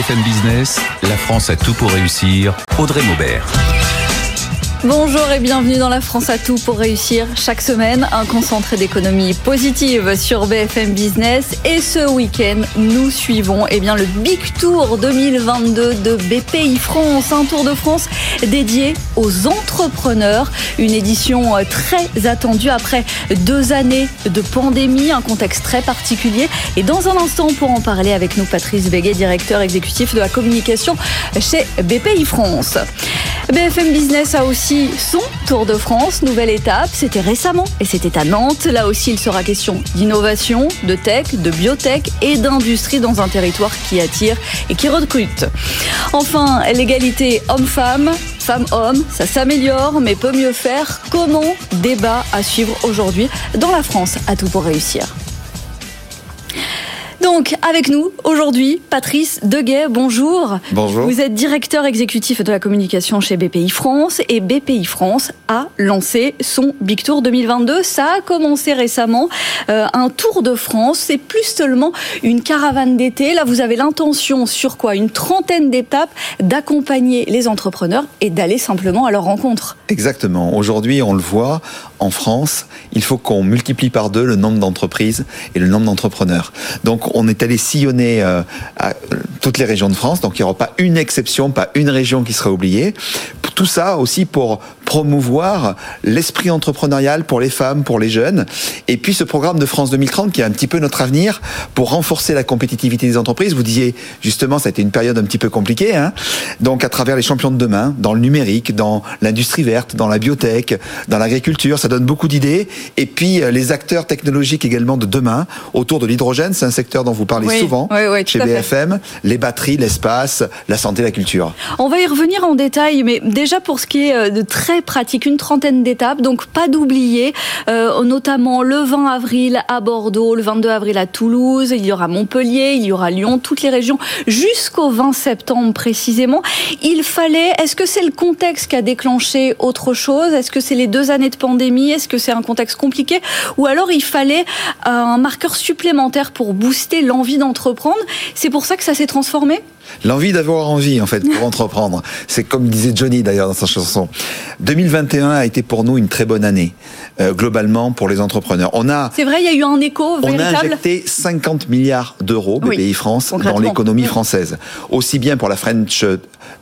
BFM Business, la France a tout pour réussir. Audrey Maubert. Bonjour et bienvenue dans la France à tout pour réussir. Chaque semaine, un concentré d'économie positive sur BFM Business. Et ce week-end, nous suivons eh bien, le Big Tour 2022 de BPI France. Un Tour de France dédié aux entrepreneurs. Une édition très attendue après deux années de pandémie, un contexte très particulier. Et dans un instant, pour en parler avec nous, Patrice Béguet, directeur exécutif de la communication chez BPI France. BFM Business a aussi son Tour de France, nouvelle étape, c'était récemment et c'était à Nantes. Là aussi, il sera question d'innovation, de tech, de biotech et d'industrie dans un territoire qui attire et qui recrute. Enfin, l'égalité homme-femme, femme-homme, ça s'améliore, mais peut mieux faire. Comment? Débat à suivre aujourd'hui dans la France, à tout pour réussir. Donc, avec nous aujourd'hui, Patrice Deguet, bonjour. Bonjour. Vous êtes directeur exécutif de la communication chez BPI France et BPI France a lancé son Big Tour 2022. Ça a commencé récemment, euh, un Tour de France. C'est plus seulement une caravane d'été. Là, vous avez l'intention sur quoi? Une trentaine d'étapes d'accompagner les entrepreneurs et d'aller simplement à leur rencontre. Exactement. Aujourd'hui, on le voit, en France, il faut qu'on multiplie par deux le nombre d'entreprises et le nombre d'entrepreneurs. Donc, on est allé sillonner euh, à toutes les régions de France. Donc, il n'y aura pas une exception, pas une région qui sera oubliée. Tout ça aussi pour promouvoir l'esprit entrepreneurial pour les femmes, pour les jeunes. Et puis ce programme de France 2030 qui est un petit peu notre avenir pour renforcer la compétitivité des entreprises. Vous disiez justement, ça a été une période un petit peu compliquée. Hein Donc à travers les champions de demain, dans le numérique, dans l'industrie verte, dans la biotech, dans l'agriculture, ça donne beaucoup d'idées. Et puis euh, les acteurs technologiques également de demain autour de l'hydrogène, c'est un secteur dont vous parlez souvent oui, oui, chez BFM. Les batteries, l'espace, la santé, la culture. On va y revenir en détail, mais déjà pour ce qui est euh, de très pratique, une trentaine d'étapes, donc pas d'oublier, euh, notamment le 20 avril à Bordeaux, le 22 avril à Toulouse, il y aura Montpellier, il y aura Lyon, toutes les régions, jusqu'au 20 septembre précisément. Il fallait, est-ce que c'est le contexte qui a déclenché autre chose? Est-ce que c'est les deux années de pandémie? Est-ce que c'est un contexte compliqué? Ou alors il fallait un marqueur supplémentaire pour booster l'envie d'entreprendre? C'est pour ça que ça s'est transformé? L'envie d'avoir envie, en fait, pour entreprendre. C'est comme disait Johnny d'ailleurs dans sa chanson. 2021 a été pour nous une très bonne année, euh, globalement, pour les entrepreneurs. On a. C'est vrai, il y a eu un écho véritable. On a injecté 50 milliards d'euros, BPI oui, France, dans l'économie française. Aussi bien pour la French,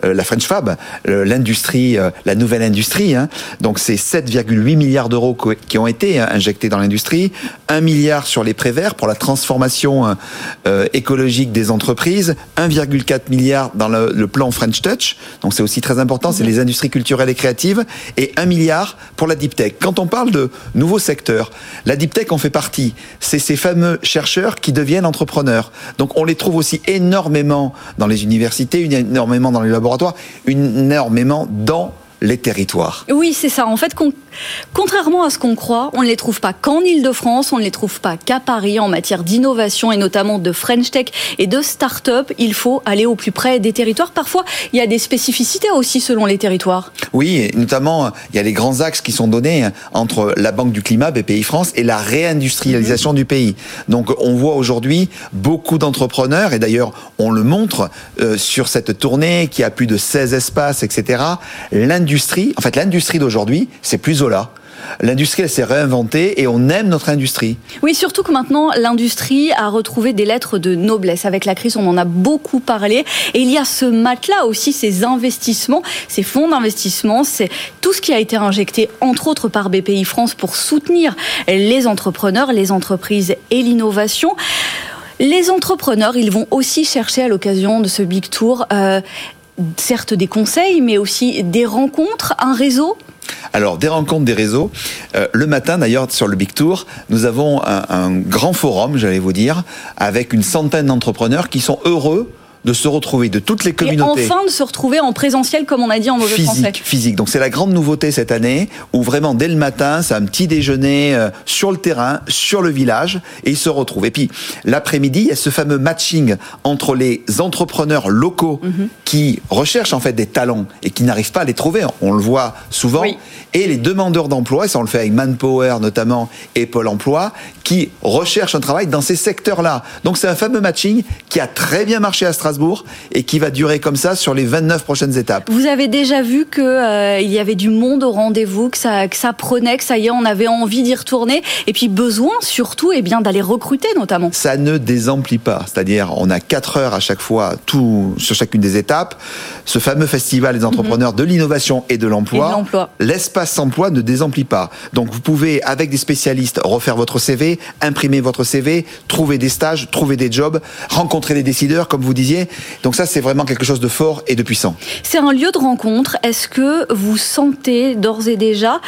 la French Fab, euh, l'industrie, la nouvelle industrie. Hein. Donc c'est 7,8 milliards d'euros qui ont été hein, injectés dans l'industrie. 1 milliard sur les préverts pour la transformation écologique des entreprises. 1,4 milliards dans le, le, plan French Touch, donc c'est aussi très important, c'est les industries culturelles et créatives, et 1 milliard pour la deep tech. Quand on parle de nouveaux secteurs, la deep tech en fait partie. C'est ces fameux chercheurs qui deviennent entrepreneurs. Donc on les trouve aussi énormément dans les universités, énormément dans les laboratoires, énormément dans les territoires. Oui, c'est ça. En fait, contrairement à ce qu'on croit, on ne les trouve pas qu'en Ile-de-France, on ne les trouve pas qu'à Paris en matière d'innovation et notamment de French Tech et de start-up. Il faut aller au plus près des territoires. Parfois, il y a des spécificités aussi selon les territoires. Oui, notamment, il y a les grands axes qui sont donnés entre la Banque du Climat, BPI France, et la réindustrialisation mmh. du pays. Donc, on voit aujourd'hui beaucoup d'entrepreneurs, et d'ailleurs, on le montre euh, sur cette tournée qui a plus de 16 espaces, etc. L'industrie en fait, l'industrie d'aujourd'hui, c'est plus Zola. L'industrie, elle s'est réinventée et on aime notre industrie. Oui, surtout que maintenant, l'industrie a retrouvé des lettres de noblesse. Avec la crise, on en a beaucoup parlé. Et il y a ce matelas aussi, ces investissements, ces fonds d'investissement, c'est tout ce qui a été injecté, entre autres par BPI France, pour soutenir les entrepreneurs, les entreprises et l'innovation. Les entrepreneurs, ils vont aussi chercher à l'occasion de ce Big Tour euh, certes des conseils, mais aussi des rencontres, un réseau? Alors, des rencontres, des réseaux. Euh, le matin, d'ailleurs, sur le Big Tour, nous avons un, un grand forum, j'allais vous dire, avec une centaine d'entrepreneurs qui sont heureux de se retrouver de toutes les communautés. Et enfin de se retrouver en présentiel, comme on a dit en mauvais physique, français. Physique. Donc c'est la grande nouveauté cette année, où vraiment dès le matin, c'est un petit déjeuner euh, sur le terrain, sur le village, et ils se retrouvent. Et puis l'après-midi, il y a ce fameux matching entre les entrepreneurs locaux mm -hmm. qui recherchent en fait des talents et qui n'arrivent pas à les trouver. On le voit souvent. Oui. Et les demandeurs d'emploi, et ça on le fait avec Manpower notamment et Pôle Emploi, qui recherchent un travail dans ces secteurs-là. Donc c'est un fameux matching qui a très bien marché à Strasbourg Strasbourg et qui va durer comme ça sur les 29 prochaines étapes. Vous avez déjà vu qu'il euh, y avait du monde au rendez-vous, que ça, que ça prenait, que ça y est, on avait envie d'y retourner et puis besoin surtout eh bien d'aller recruter notamment. Ça ne désemplit pas, c'est-à-dire on a 4 heures à chaque fois tout sur chacune des étapes. Ce fameux festival des entrepreneurs de l'innovation et de l'emploi, l'espace emploi ne désemplit pas. Donc vous pouvez avec des spécialistes refaire votre CV, imprimer votre CV, trouver des stages, trouver des jobs, rencontrer des décideurs comme vous disiez. Donc ça c'est vraiment quelque chose de fort et de puissant. C'est un lieu de rencontre. Est-ce que vous sentez d'ores et déjà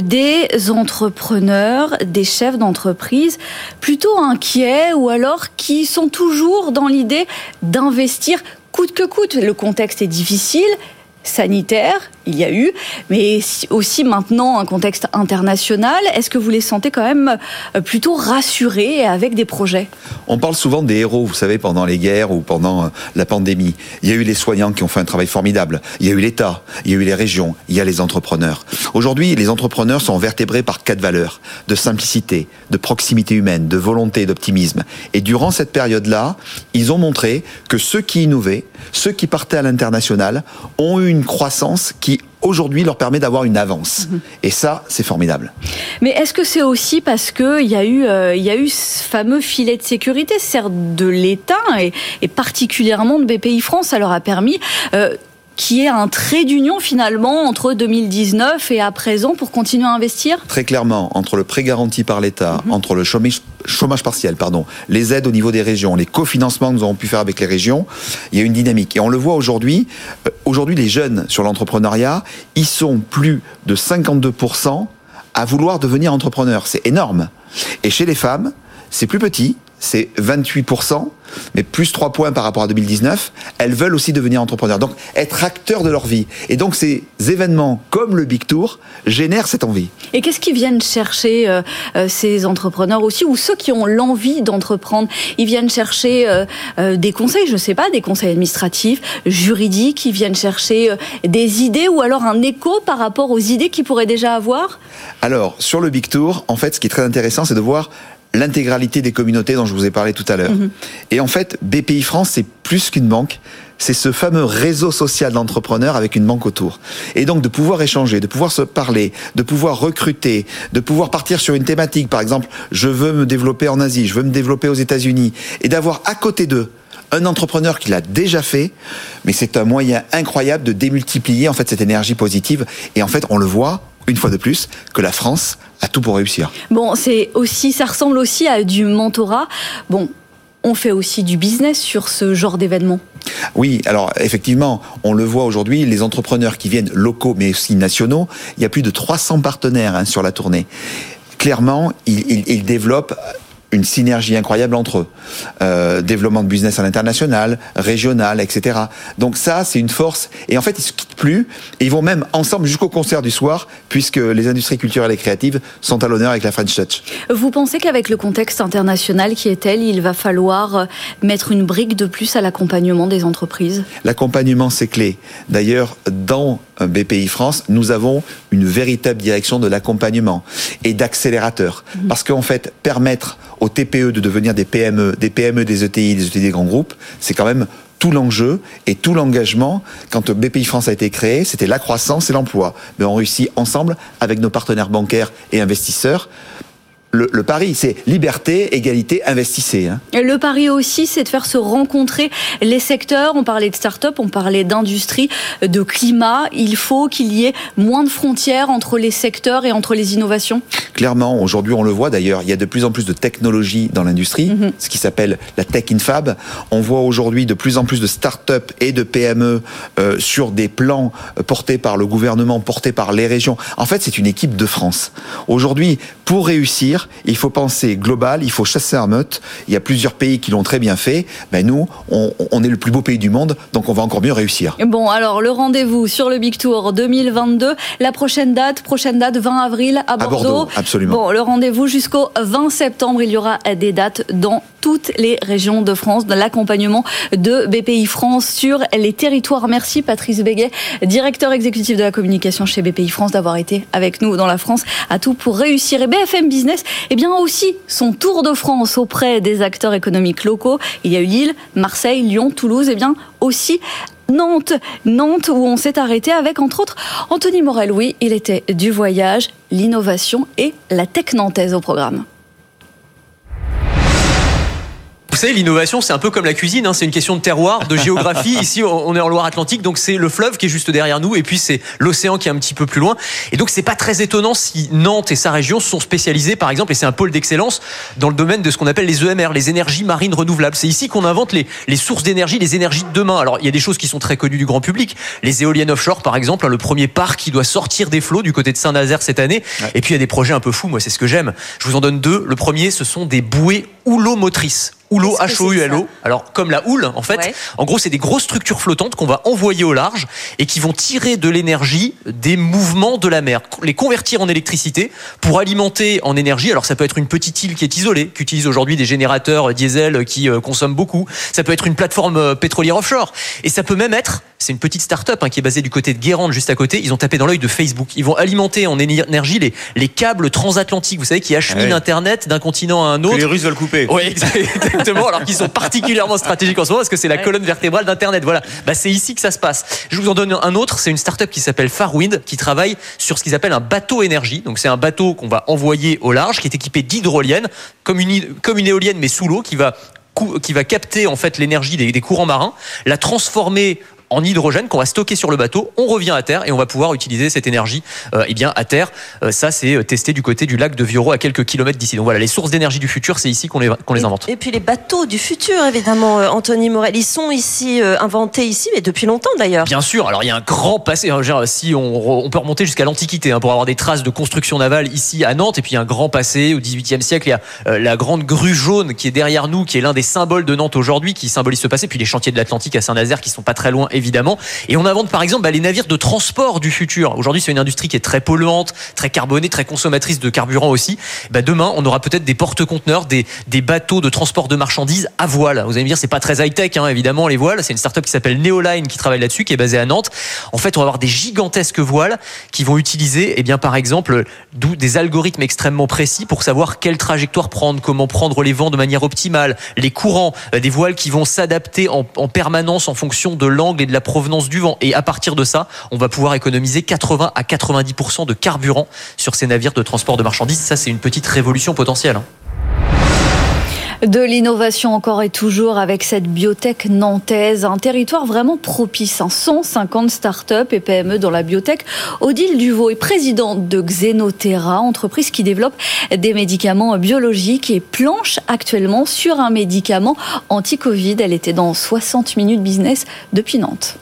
des entrepreneurs, des chefs d'entreprise plutôt inquiets ou alors qui sont toujours dans l'idée d'investir coûte que coûte? Le contexte est difficile, sanitaire, il y a eu, mais aussi maintenant un contexte international. Est-ce que vous les sentez quand même euh, plutôt rassurés avec des projets? On parle souvent des héros, vous savez, pendant les guerres ou pendant euh, la pandémie. Il y a eu les soignants qui ont fait un travail formidable. Il y a eu l'État, il y a eu les régions, il y a les entrepreneurs. Aujourd'hui, les entrepreneurs sont vertébrés par quatre valeurs de simplicité, de proximité humaine, de volonté, d'optimisme. Et durant cette période-là, ils ont montré que ceux qui innovaient, ceux qui partaient à l'international, ont eu une croissance qui aujourd'hui leur permet d'avoir une avance. Mhm. Et ça, c'est formidable. Mais est-ce que c'est aussi parce qu'il y, a eu, euh, il y a eu ce fameux filet de sécurité, certes de l'État et, particulièrement de BPI France, ça leur a permis euh, qui est un trait d'union finalement entre 2019 et à présent pour continuer à investir? Très clairement, entre le prêt garanti par l'État, mhm. entre le chômage, chômage partiel, pardon, les aides au niveau des régions, les cofinancements que nous avons pu faire avec les régions, il y a une dynamique. Et on le voit aujourd'hui, euh, aujourd'hui les jeunes sur l'entrepreneuriat, ils sont plus de 52% à vouloir devenir entrepreneurs. C'est énorme. Et chez les femmes, c'est plus petit, c'est 28%, mais plus 3 points par rapport à 2019. Elles veulent aussi devenir entrepreneurs, donc être acteurs de leur vie. Et donc ces événements comme le Big Tour génèrent cette envie. Et qu'est-ce qu'ils viennent chercher euh, euh, ces entrepreneurs aussi, ou ceux qui ont l'envie d'entreprendre? Ils viennent chercher euh, des conseils, je ne sais pas, des conseils administratifs, juridiques, ils viennent chercher des idées ou alors un écho par rapport aux idées qu'ils pourraient déjà avoir? Alors, sur le Big Tour, en fait, ce qui est très intéressant, c'est de voir l'intégralité des communautés dont je vous ai parlé tout à l'heure. Mhm. Et en fait, BPI France, c'est plus qu'une banque, c'est ce fameux réseau social d'entrepreneurs avec une banque autour. Et donc de pouvoir échanger, de pouvoir se parler, de pouvoir recruter, de pouvoir partir sur une thématique, par exemple, je veux me développer en Asie, je veux me développer aux États-Unis, et d'avoir à côté d'eux un entrepreneur qui l'a déjà fait, mais c'est un moyen incroyable de démultiplier en fait cette énergie positive. Et en fait, on le voit une fois de plus que la France a tout pour réussir. Bon, c'est aussi, ça ressemble aussi à du mentorat. Bon, on fait aussi du business sur ce genre d'événement. Oui, alors effectivement, on le voit aujourd'hui, les entrepreneurs qui viennent locaux mais aussi nationaux, il y a plus de 300 partenaires hein, sur la tournée. Clairement, ils développent une synergie incroyable entre eux. Euh, développement de business à l'international, régional, etc. Donc ça, c'est une force. Et en fait, ils se quittent plus. Et ils vont même ensemble jusqu'au concert du soir, puisque les industries culturelles et créatives sont à l'honneur avec la French Touch. Vous pensez qu'avec le contexte international qui est tel, il va falloir euh, mettre une brique de plus à l'accompagnement des entreprises? L'accompagnement, c'est clé. D'ailleurs, dans euh, BPI France, nous avons une véritable direction de l'accompagnement et d'accélérateur. Mhm. Parce qu'en fait, permettre aux TPE de devenir des PME, des PME, des ETI, des ETI des grands groupes, c'est quand même tout l'enjeu et tout l'engagement. Quand BPI France a été créé, c'était la croissance et l'emploi. Mais on réussit ensemble avec nos partenaires bancaires et investisseurs le, pari, c'est liberté, égalité, investissez. Hein. Le pari aussi, c'est de faire se rencontrer les secteurs. On parlait de start-up, on parlait d'industrie, de climat. Il faut qu'il y ait moins de frontières entre les secteurs et entre les innovations. Clairement, aujourd'hui, on le voit d'ailleurs, il y a de plus en plus de technologies dans l'industrie, mhm. ce qui s'appelle la tech in fab. On voit aujourd'hui de plus en plus de start-up et de PME euh, sur des plans euh, portés par le gouvernement, portés par les régions. En fait, c'est une équipe de France. Aujourd'hui, pour réussir, il faut penser global, il faut chasser un meute. Il y a plusieurs pays qui l'ont très bien fait. Ben nous, on, est le plus beau pays du monde, donc on va encore mieux réussir. Bon, alors le rendez-vous sur le Big Tour 2022, la prochaine date, prochaine date 20 avril à Bordeaux. À Bordeaux, absolument. Bon, le rendez-vous jusqu'au 20 septembre, il y aura des dates dans toutes les régions de France, de l'accompagnement de BPI France sur les territoires. Merci Patrice Béguet, directeur exécutif de la communication chez BPI France, d'avoir été avec nous dans la France à tout pour réussir. Et BFM Business, eh bien aussi son tour de France auprès des acteurs économiques locaux. Il y a eu Lille, Marseille, Lyon, Toulouse, et eh bien aussi Nantes, Nantes où on s'est arrêté avec entre autres Anthony Morel. Oui, il était du voyage, l'innovation et la tech nantaise au programme. Savez, l'innovation, c'est un peu comme la cuisine, hein, c'est une question de terroir, de géographie. Ici, on est en Loire-Atlantique, donc c'est le fleuve qui est juste derrière nous, et puis c'est l'océan qui est un petit peu plus loin. Et donc, c'est pas très étonnant si Nantes et sa région sont spécialisés, par exemple, et c'est un pôle d'excellence dans le domaine de ce qu'on appelle les EMR, les énergies marines renouvelables. C'est ici qu'on invente les, les sources d'énergie, les énergies de demain. Alors, il y a des choses qui sont très connues du grand public. Les éoliennes offshore, par exemple, hein, le premier parc qui doit sortir des flots du côté de Saint-Nazaire cette année. Et puis, il y a des projets un peu fous, moi, c'est ce que j'aime. Je vous en donne deux. Le premier, ce sont des bouées houlomotrices houlo, H-O-U-L-O. Alors, comme la houle, en fait. En gros, c'est des grosses structures flottantes qu'on va envoyer au large et qui vont tirer de l'énergie des mouvements de la mer, les convertir en électricité pour alimenter en énergie. Alors, ça peut être une petite île qui est isolée, qui utilise aujourd'hui des générateurs diesel qui euh, consomment beaucoup. Ça peut être une plateforme euh, pétrolière offshore. Et ça peut même être, c'est une petite start-up hein, qui est basée du côté de Guérande, juste à côté. Ils ont tapé dans l'œil de Facebook. Ils vont alimenter en énergie les, les câbles transatlantiques, vous savez, qui acheminent Internet d'un continent à un autre. Que les Russes veulent couper. Oui, exactement. alors qu'ils sont particulièrement stratégiques en ce moment parce que c'est la colonne vertébrale d'Internet. Voilà, bah, c'est ici que ça se passe. Je vous en donne un autre. C'est une start-up qui s'appelle Farwind qui travaille sur ce qu'ils appellent un bateau énergie. Donc c'est un bateau qu'on va envoyer au large qui est équipé d'hydroliennes, comme une, comme une éolienne mais sous l'eau qui va qui va capter en fait l'énergie des, des, courants marins, la transformer en hydrogène qu'on va stocker sur le bateau. On revient à terre et on va pouvoir utiliser cette énergie euh, eh bien à terre. Euh, ça, c'est euh, testé du côté du lac de Vioro à quelques kilomètres d'ici. Donc voilà, les sources d'énergie du futur, c'est ici qu'on les, qu'on les invente. Et puis les bateaux du futur, évidemment, Anthony Morel, ils sont ici inventés ici, mais depuis longtemps d'ailleurs. Bien sûr. Alors il y a un grand passé. si on, on, peut remonter jusqu'à l'Antiquité hein, pour avoir des traces de construction navale ici à Nantes, et puis il y a un grand passé au XVIIIe siècle. Il y a la grande grue jaune qui est derrière nous, qui est l'un des symboles de Nantes aujourd'hui, qui symbolise ce passé. Puis les chantiers de l'Atlantique à Saint-Nazaire qui sont pas très loin évidemment. Et on invente par exemple bah, les navires de transport du futur. Aujourd'hui, c'est une industrie qui est très polluante, très carbonée, très consommatrice de carburant aussi. Bah, demain, on aura peut-être des porte-conteneurs, des, des bateaux de transport de marchandises à voile. Vous allez me dire, c'est pas très high-tech, hein, évidemment, les voiles. C'est une startup qui s'appelle Neoline qui travaille là-dessus, qui est basée à Nantes. En fait, on va avoir des gigantesques voiles qui vont utiliser, eh bien, par exemple, des algorithmes extrêmement précis pour savoir quelle trajectoire prendre, comment prendre les vents de manière optimale, les courants, euh, des voiles qui vont s'adapter en, en permanence en fonction de l'angle et de la provenance du vent. Et à partir de ça, on va pouvoir économiser 80 à 90% de carburant sur ces navires de transport de marchandises. Ça, c'est une petite révolution potentielle. De l'innovation encore et toujours avec cette biotech nantaise, un territoire vraiment propice. 150 hein. start-up et PME dans la biotech. Odile Duvaux est présidente de Xenoterra, entreprise qui développe des médicaments biologiques et planche actuellement sur un médicament anti-Covid. Elle était dans 60 minutes business depuis Nantes.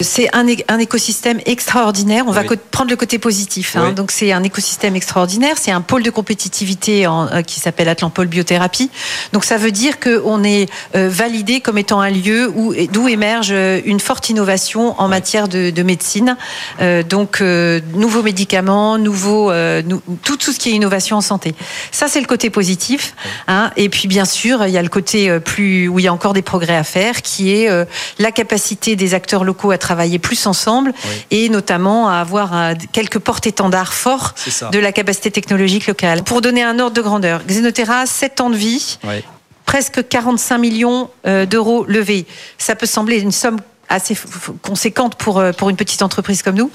C'est un, un, écosystème extraordinaire. On va prendre le côté positif. Hein. Donc c'est un écosystème extraordinaire. C'est un pôle de compétitivité en, euh, qui s'appelle Atlampol Biothérapie. Donc ça veut dire qu'on est euh, validé comme étant un lieu où d'où émerge euh, une forte innovation en matière de, de médecine. Euh, donc nouveaux médicaments, nouveaux tout, tout ce qui est innovation en santé. Ça c'est le côté positif. Hein. Et puis bien sûr il y a le côté plus où il y a encore des progrès à faire, qui est la capacité des acteurs locaux à travailler plus ensemble et notamment à avoir euh, quelques porte-étendards forts de la capacité technologique locale. Pour donner un ordre de grandeur, Xenoterra, 7 ans de vie, presque 45 millions euh, d'euros levés. Ça peut sembler une somme assez conséquente pour, euh, pour une petite entreprise comme nous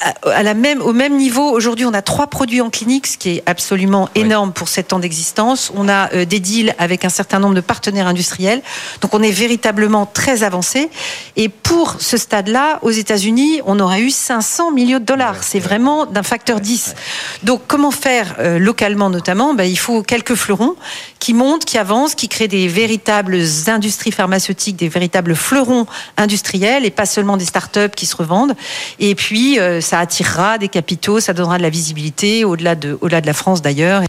à la même, au même niveau, aujourd'hui, on a trois produits en clinique, ce qui est absolument énorme pour sept ans d'existence. On a euh, des deals avec un certain nombre de partenaires industriels. Donc, on est véritablement très avancé. Et pour ce stade-là, aux États-Unis, on aurait eu 500 millions de dollars. C'est vraiment d'un facteur 10. Donc, comment faire euh, localement, notamment? Ben, Il faut quelques fleurons qui montent, qui avancent, qui créent des véritables industries pharmaceutiques, des véritables fleurons industriels et pas seulement des start-up qui se revendent. Et puis, euh, ça attirera des capitaux, ça donnera de la visibilité au-delà de, la France d'ailleurs.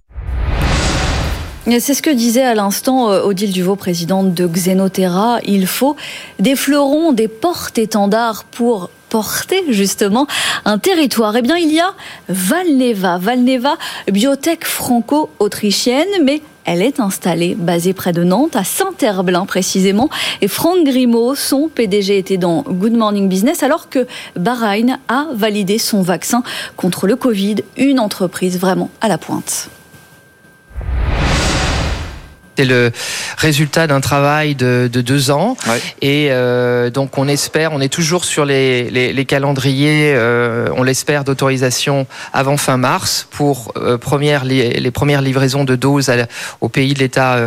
C'est ce que disait à l'instant euh, Odile Duvaux, présidente de Xenoterra. Il faut des fleurons, des portes-étendards pour porter justement un territoire Eh bien, il y a Valneva. Valneva, biotech franco-autrichienne, mais elle est installée, basée près de Nantes, à Saint-Herblain précisément. Et Franck Grimaud, son PDG, était dans Good Morning Business alors que Bahreïn a validé son vaccin contre le Covid, une entreprise vraiment à la pointe. C'est le résultat d'un travail de, deux ans. Et euh, donc on espère, on est toujours sur les, calendriers, euh, on l'espère, d'autorisation avant fin mars pour euh, première, les, premières livraisons de doses au pays de l'État,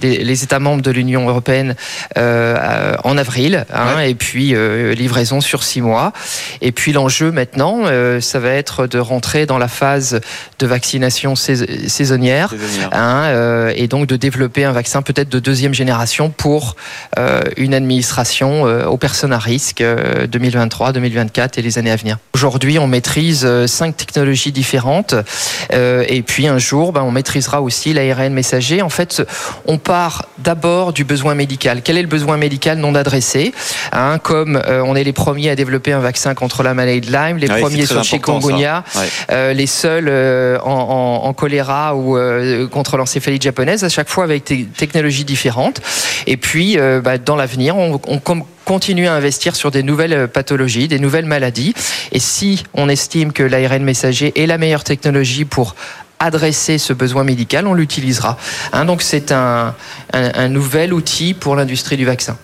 les États membres de l'Union européenne en avril. Hein, et puis livraison sur six mois. Et puis l'enjeu maintenant, ça va être de rentrer dans la phase de vaccination saisonnière. Hein, et donc de développer un vaccin peut-être de deuxième génération pour euh, une administration euh, aux personnes à risque 2023, euh, 2024 et les années à venir. Aujourd'hui, on maîtrise cinq technologies différentes et puis un jour, ben, on maîtrisera aussi l'ARN messager. En fait, on part d'abord du besoin médical. Quel est le besoin médical non adressé hein, Comme on est les premiers à développer un vaccin contre la maladie de Lyme, les premiers sur chikungunya, les seuls en, en, choléra ou contre l'encéphalite japonaise à chaque fois avec des technologies différentes. Et puis, euh, bah, dans l'avenir, on, continue à investir sur des nouvelles euh, pathologies, des nouvelles maladies. Et si on estime que l'ARN messager est la meilleure technologie pour adresser ce besoin médical, on l'utilisera. Hein, donc c'est un nouvel outil pour l'industrie du vaccin.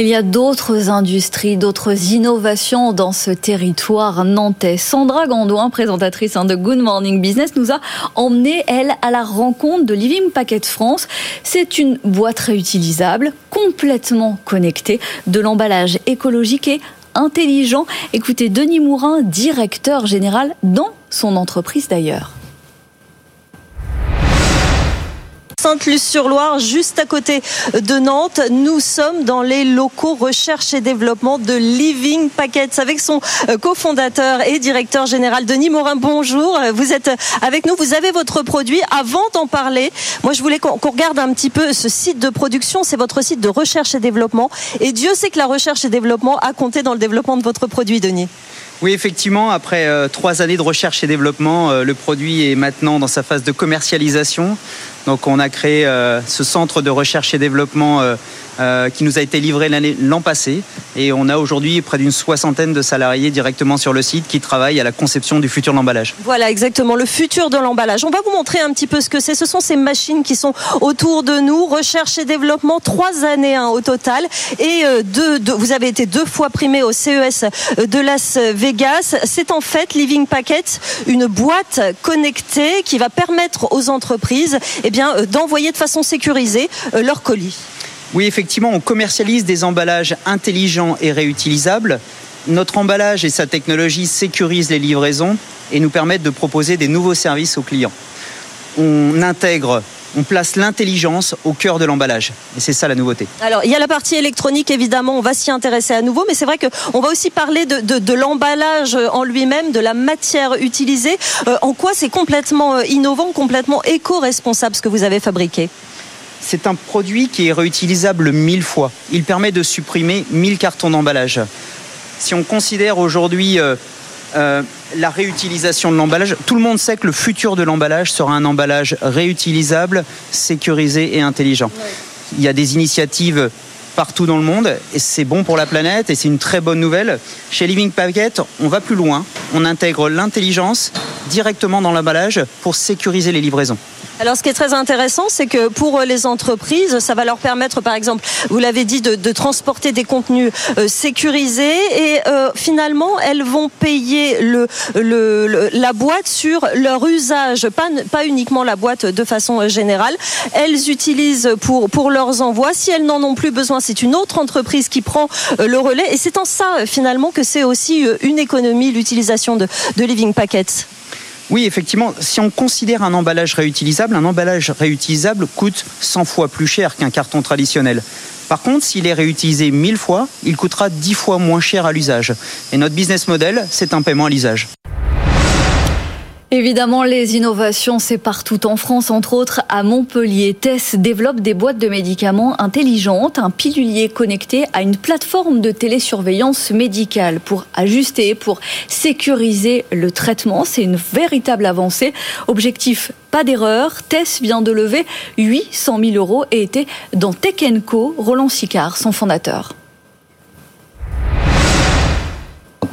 Il y a d'autres industries, d'autres innovations dans ce territoire nantais. Sandra Gandouin, présentatrice hein, de Good Morning Business, nous a emmené, elle, à la rencontre de Living Packet France. C'est une boîte réutilisable, complètement connectée, de l'emballage écologique et intelligent. Écoutez Denis Mourin, directeur général dans son entreprise d'ailleurs. Sainte-Luce-sur-Loire, juste à côté de Nantes. Nous sommes dans les locaux recherche et développement de Living Packets avec son euh, cofondateur et directeur général Denis Morin. Bonjour, vous êtes avec nous, vous avez votre produit. Avant d'en parler, moi je voulais qu'on regarde un petit peu ce site de production, c'est votre site de recherche et développement. Et Dieu sait que la recherche et développement a compté dans le développement de votre produit, Denis. Oui, effectivement, après euh, trois années de recherche et développement, euh, le produit est maintenant dans sa phase de commercialisation. Donc on a créé euh, ce centre de recherche et développement euh, euh, qui nous a été livré l'an passé. Et on a aujourd'hui près d'une soixantaine de salariés directement sur le site qui travaillent à la conception du futur de l'emballage. Voilà, exactement, le futur de l'emballage. On va vous montrer un petit peu ce que c'est. Ce sont ces machines qui sont autour de nous. Recherche et développement, trois années hein, au total. Et vous avez été deux fois primé au CES de Las Vegas. C'est en fait Living Packet, une boîte connectée qui va permettre aux entreprises eh euh, d'envoyer de façon sécurisée euh, leurs colis. Oui, effectivement, on commercialise des emballages intelligents et réutilisables. Notre emballage et sa technologie sécurisent les livraisons et nous permettent de proposer des nouveaux services aux clients. On intègre on place l'intelligence au cœur de l'emballage. Et c'est ça la nouveauté. Alors, il y a la partie électronique, évidemment, on va s'y intéresser à nouveau, mais c'est vrai qu'on va aussi parler de, l'emballage en lui-même, de la matière utilisée. Euh, en quoi c'est complètement euh, innovant, complètement éco-responsable ce que vous avez fabriqué? C'est un produit qui est réutilisable mille fois. Il permet de supprimer mille cartons d'emballage. Si on considère aujourd'hui euh, la réutilisation de l'emballage. Tout le monde sait que le futur de l'emballage sera un emballage réutilisable, sécurisé et intelligent. Il y a des initiatives partout dans le monde et c'est bon pour la planète et c'est une très bonne nouvelle. Chez Living Packet, on va plus loin. On intègre l'intelligence directement dans l'emballage pour sécuriser les livraisons. Alors, ce qui est très intéressant, c'est que pour les entreprises, ça va leur permettre, par exemple, vous l'avez dit, de, transporter des contenus euh, sécurisés et euh, finalement, elles vont payer la boîte sur leur usage, pas, uniquement la boîte de façon générale. Elles utilisent pour, leurs envois. Si elles n'en ont plus besoin, c'est une autre entreprise qui prend euh, le relais. Et c'est en ça, finalement, que c'est aussi une économie, l'utilisation de, de Living Packets. Oui, effectivement, si on considère un emballage réutilisable, un emballage réutilisable coûte 100 fois plus cher qu'un carton traditionnel. Par contre, s'il est réutilisé 1000 fois, il coûtera 10 fois moins cher à l'usage. Et notre business model, c'est un paiement à l'usage. Évidemment, les innovations, c'est partout en France, entre autres à Montpellier. Tess développe des boîtes de médicaments intelligentes, un pilulier connecté à une plateforme de télésurveillance médicale pour ajuster, pour sécuriser le traitement. C'est une véritable avancée. Objectif pas d'erreur. Tess vient de lever 800 000 euros et était dans Tech Co. Roland Sicard, son fondateur.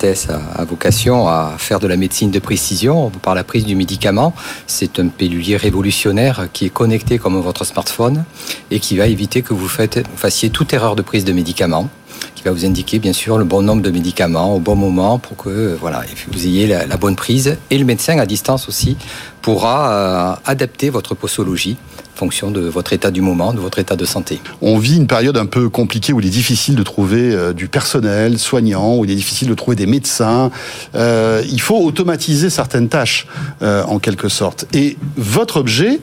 A, vocation à faire de la médecine de précision par la prise du médicament. C'est un pellulier révolutionnaire qui est connecté comme votre smartphone et qui va éviter que vous, fassiez toute erreur de prise de médicament va vous indiquer bien sûr le bon nombre de médicaments au bon moment pour que voilà, vous ayez la, bonne prise. Et le médecin à distance aussi pourra euh, adapter votre posologie fonction de votre état du moment, de votre état de santé. On vit une période un peu compliquée où il est difficile de trouver euh, du personnel soignant, où il est difficile de trouver des médecins. Euh, il faut automatiser certaines tâches, euh, en quelque sorte. Et votre objet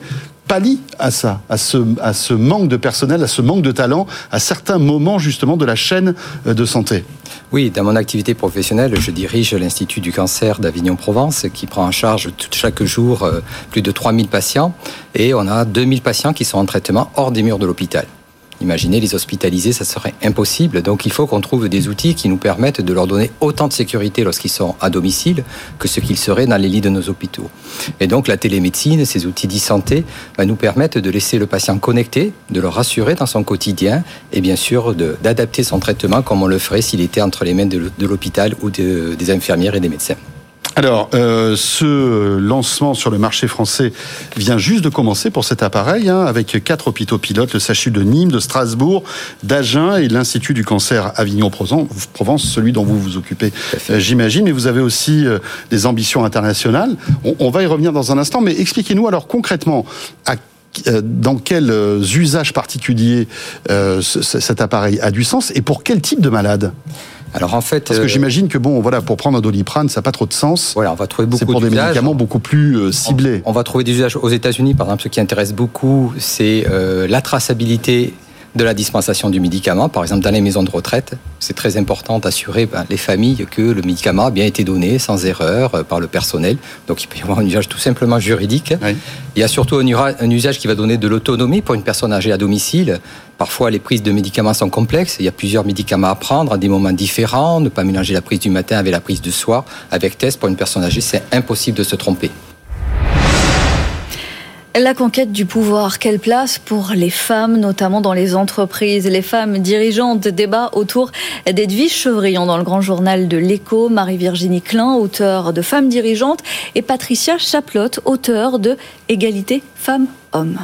pallie à ça, à ce, manque de personnel, à ce manque de talent, à certains moments justement de la chaîne de santé. Oui, dans mon activité professionnelle, je dirige l'Institut du cancer d'Avignon-Provence qui prend en charge chaque jour euh, plus de 3000 patients et on a 2000 patients qui sont en traitement hors des murs de l'hôpital. Imaginez les hospitaliser, ça serait impossible. Donc il faut qu'on trouve des outils qui nous permettent de leur donner autant de sécurité lorsqu'ils sont à domicile que ce qu'ils seraient dans les lits de nos hôpitaux. Et donc la télémédecine, ces outils d'e-santé, va nous permettre de laisser le patient connecté, de le rassurer dans son quotidien et bien sûr d'adapter son traitement comme on le ferait s'il était entre les mains de l'hôpital ou des infirmières et des médecins. Alors, euh, ce lancement sur le marché français vient juste de commencer pour cet appareil, hein, avec quatre hôpitaux pilotes, le SACHU de Nîmes, de Strasbourg, d'Agen et l'Institut du cancer Avignon-Provence, celui dont vous vous occupez, euh, j'imagine. Mais vous avez aussi euh, des ambitions internationales. On, on, va y revenir dans un instant, mais expliquez-nous alors concrètement à dans quels usages particuliers cet appareil a du sens et pour quel type de malade? Alors en fait, parce que euh, j'imagine que bon, voilà, pour prendre un doliprane, ça n'a pas trop de sens. Voilà, on va trouver beaucoup. C'est pour des médicaments beaucoup plus euh, ciblés. On, va trouver des usages aux États-Unis, par exemple. Ce qui intéresse beaucoup, c'est euh, la traçabilité de la dispensation du médicament, par exemple dans les maisons de retraite. C'est très important d'assurer ben, les familles que le médicament a bien été donné sans erreur par le personnel. Donc il peut y avoir un usage tout simplement juridique. Il y a surtout un usage qui va donner de l'autonomie pour une personne âgée à domicile. Parfois, les prises de médicaments sont complexes. Il y a plusieurs médicaments à prendre à des moments différents. Ne pas mélanger la prise du matin avec la prise du soir. Avec test, pour une personne âgée, c'est impossible de se tromper. La conquête du pouvoir, quelle place pour les femmes, notamment dans les entreprises? Les femmes dirigeantes, débat autour d'Edwige Chevrillon dans le grand journal de l'Écho, Marie-Virginie Klein, auteure de Femmes dirigeantes, et Patricia Chaplotte, auteure de Égalité femmes-hommes.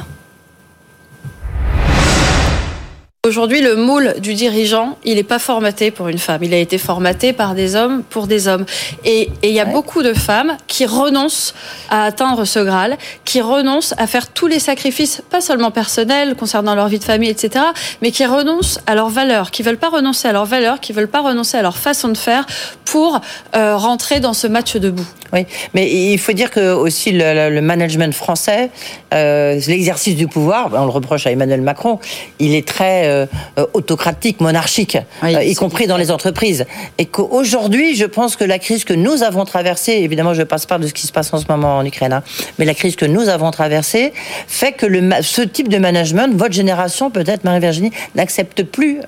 Aujourd'hui, le moule du dirigeant, il n'est pas formaté pour une femme. Il a été formaté par des hommes pour des hommes. Et il y a beaucoup de femmes qui renoncent à atteindre ce Graal, qui renoncent à faire tous les sacrifices, pas seulement personnels, concernant leur vie de famille, etc., mais qui renoncent à leurs valeurs, qui veulent pas renoncer à leurs valeurs, qui veulent pas renoncer à leur façon de faire pour euh, rentrer dans ce match debout. Oui, mais il faut dire que aussi le, management français, euh, l'exercice du pouvoir, on le reproche à Emmanuel Macron, il est très euh, autocratique, monarchique, euh, y compris dans les entreprises. Et qu'aujourd'hui, je pense que la crise que nous avons traversée, évidemment, je passe pas de ce qui se passe en ce moment en Ukraine, hein, mais la crise que nous avons traversée fait que le, ce type de management, votre génération, peut-être Marie-Virginie, n'accepte plus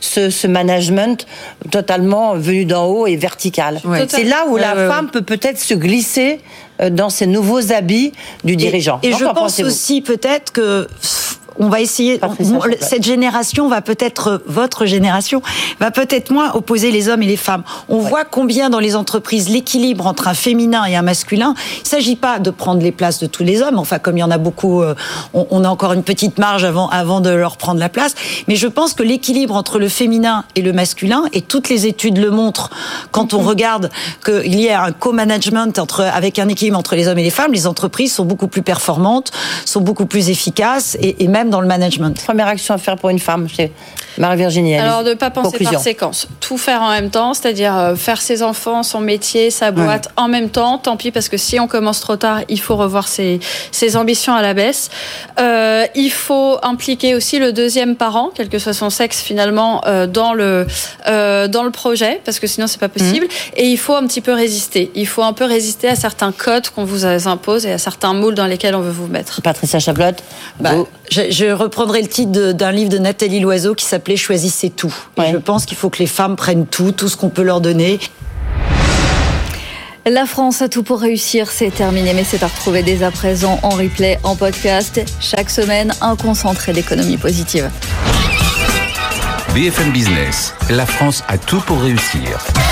ce, ce, management totalement venu d'en haut et vertical. C'est là où la femme peut peut-être se glisser euh, dans ces nouveaux habits du dirigeant. Et, je pense aussi peut-être que on va essayer. cette génération va peut-être, votre génération va peut-être moins opposer les hommes et les femmes. On voit combien dans les entreprises l'équilibre entre un féminin et un masculin. Il ne s'agit pas de prendre les places de tous les hommes. Enfin, comme il y en a beaucoup, euh, on, a encore une petite marge avant, avant de leur prendre la place. Mais je pense que l'équilibre entre le féminin et le masculin, et toutes les études le montrent, quand on regarde qu'il y a un co-management entre, avec un équilibre entre les hommes et les femmes, les entreprises sont beaucoup plus performantes, sont beaucoup plus efficaces et, et même dans le management. Première action à faire pour une femme, c'est Marie-Virginie. Alors, de ne pas penser par séquence. Tout faire en même temps, c'est-à-dire euh, faire ses enfants, son métier, sa boîte en même temps. Tant pis, parce que si on commence trop tard, il faut revoir ses, ses ambitions à la baisse. Euh, il faut impliquer aussi le deuxième parent, quel que soit son sexe finalement, euh, dans, le, euh, dans le projet, parce que sinon, c'est pas possible. Mmh. Et il faut un petit peu résister. Il faut un peu résister à certains codes qu'on vous impose et à certains moules dans lesquels on veut vous mettre. Patricia Chablotte bah, je, je, reprendrai le titre d'un livre de Nathalie Loiseau qui s'appelait Choisissez tout. Et je pense qu'il faut que les femmes prennent tout, tout ce qu'on peut leur donner. La France a tout pour réussir, c'est terminé, mais c'est à retrouver dès à présent en replay, en podcast. Chaque semaine, un concentré d'économie positive. BFM Business, la France a tout pour réussir.